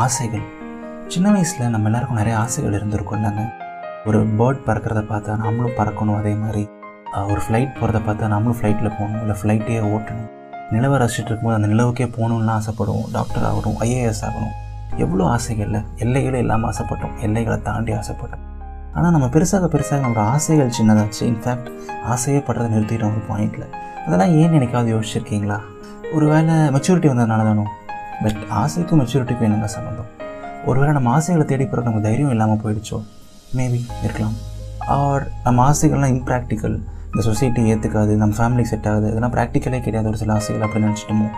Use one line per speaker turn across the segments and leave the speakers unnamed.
ஆசைகள். சின்ன வயசில் நம்ம எல்லாருக்கும் நிறைய ஆசைகள் இருந்திருக்கும் இல்லைங்க ஒரு பேர்ட் பறக்கிறத பார்த்தா நாமளும் பறக்கணும் அதே மாதிரி ஒரு ஃப்ளைட் போகிறத பார்த்தா நாமளும் ஃப்ளைட்டில் போகணும் இல்லை ஃப்ளைட்டே ஓட்டணும். நிலவை ரசிச்சுட்டு இருக்கும்போது அந்த நிலவுக்கே போகணுன்னு ஆசைப்படுவோம் டாக்டர் ஆகணும் ஐஏஎஸ் ஆகணும். எவ்வளோ ஆசைகளில்? எல்லைகளே இல்லாமல் ஆசைப்பட்டோம் எல்லைகளை தாண்டி ஆசைப்பட்டோம். ஆனால் நம்ம பெருசாக பெருசாக நம்மளோட ஆசைகள் சின்னதாச்சு. இன்ஃபேக்ட் ஆசையே படுறதை நிறுத்திட்டோம் ஒரு பாயிண்டில் அதெல்லாம் ஏன் நினைக்காவது யோசிச்சிருக்கீங்களா? ஒரு வேளை மெச்சூரிட்டி வந்ததுனால தானோ பட் ஆசைக்கும் மெச்சூரிட்டிக்கும் என்னங்க சம்மந்தம் ஒருவேளை நம்ம ஆசைகளை தேடி போகிற நமக்கு தைரியம் இல்லாமல் போயிடுச்சோ? மேபி இருக்கலாம். ஆர் நம்ம ஆசைகள்லாம் இம்ப்ராக்டிக்கல் இந்த சொசைட்டி ஏற்றுக்காது நம்ம ஃபேமிலி செட் ஆகுது. இதெல்லாம் ப்ராக்டிக்கலே கிடையாது ஒரு சில ஆசைகள் அப்படின்னு நினச்சிட்டோமோ?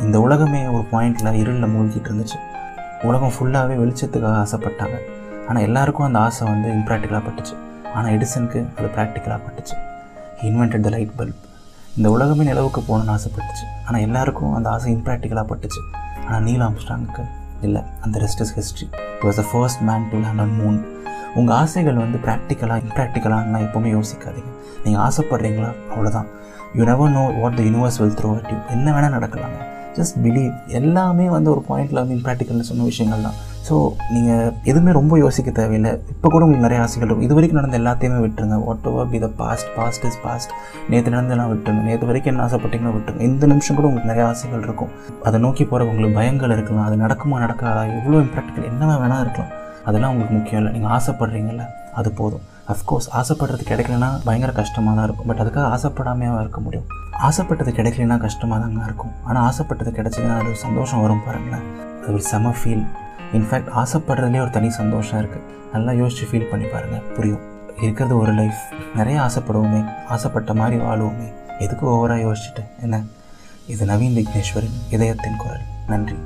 இந்த உலகமே ஒரு பாயிண்டில் இருளில் மூழ்கிட்டு இருந்துச்சு. உலகம் ஃபுல்லாகவே வெளிச்சத்துக்காக ஆசைப்பட்டாங்க. ஆனால் எல்லாருக்கும் அந்த ஆசை வந்து இம்ப்ராக்டிக்கலாக பட்டுச்சு. ஆனால் எடிசனுக்கு அது ப்ராக்டிக்கலாக பட்டுச்சு. இன்வென்டட் த லைட் பல்ப் இந்த உலகமே நிலவுக்கு போகணுன்னு ஆசைப்பட்டுச்சு. ஆனால் எல்லாருக்கும் அந்த ஆசை இம்ப்ராக்டிக்கலாக பட்டுச்சு. ஆனால் நீல் ஆம்ஸ்டாங்க்கு இல்லை அந்த rest is history was the first man to land on moon உங்கள் ஆசைகள் வந்து ப்ராக்டிக்கலாக இம்ப்ராக்டிக்கலாக எப்போவுமே யோசிக்காதீங்க. நீங்கள் ஆசைப்படுறீங்களா? அவ்வளோதான் you never know what the universe will throw at you என்ன வேணால் நடக்கலாங்க. ஜஸ்ட் பிலீவ் எல்லாமே வந்து ஒரு பாயிண்டில் வந்து இம்ப்ராக்டிக்கல்னு சொன்ன விஷயங்கள் தான் ஸோ நீங்கள் எதுவுமே ரொம்ப யோசிக்க தேவையில்லை. இப்போ கூட உங்களுக்கு நிறைய ஆசைகள் இருக்கும். இது வரைக்கும் நடந்த எல்லாத்தையுமே விட்டுருங்க. Whatever be the past past is past நேற்று நடந்தெல்லாம் விட்டுருங்க. நேற்று வரைக்கும் என்ன ஆசைப்பட்டீங்களோ விட்டுருங்க. இந்த நிமிஷம் கூட உங்களுக்கு நிறைய ஆசைகள் இருக்கும். அதை நோக்கி போகிற உங்களுக்கு பயங்கள் இருக்கலாம். அது நடக்குமா நடக்காதா? எவ்வளோ இம்ப்ராக்டிக்கல் என்னவா வேணால் இருக்கலாம். அதெல்லாம் உங்களுக்கு முக்கியம் இல்லை. நீங்கள் ஆசைப்படுறீங்கல்ல அது போதும். அஃப்கோர்ஸ் ஆசைப்படுறது கிடைக்கலனா பயங்கர கஷ்டமாக தான் இருக்கும். பட் அதுக்காக ஆசைப்படாமையாக இருக்க முடியும்? ஆசைப்பட்டது கிடைக்கலனா கஷ்டமாக தாங்க இருக்கும். ஆனால் ஆசைப்பட்டது கிடைச்சதுன்னா அது சந்தோஷம் வரும் பாருங்களேன். அது ஒரு செம ஃபீல் இன்ஃபேக்ட் ஆசைப்படுறதுலேயே ஒரு தனி சந்தோஷம் இருக்குது நல்லா யோசித்து ஃபீல் பண்ணி பாருங்கள் புரியும். இருக்கிறது ஒரு லைஃப் நிறைய ஆசைப்படுவோமே. ஆசைப்பட்ட மாதிரி வாழுவோமே. எதுக்கு ஓவராக யோசிச்சுட்டு? என்ன? இது நவீன் விக்னேஸ்வரின் இதயத்தின் குரல். நன்றி.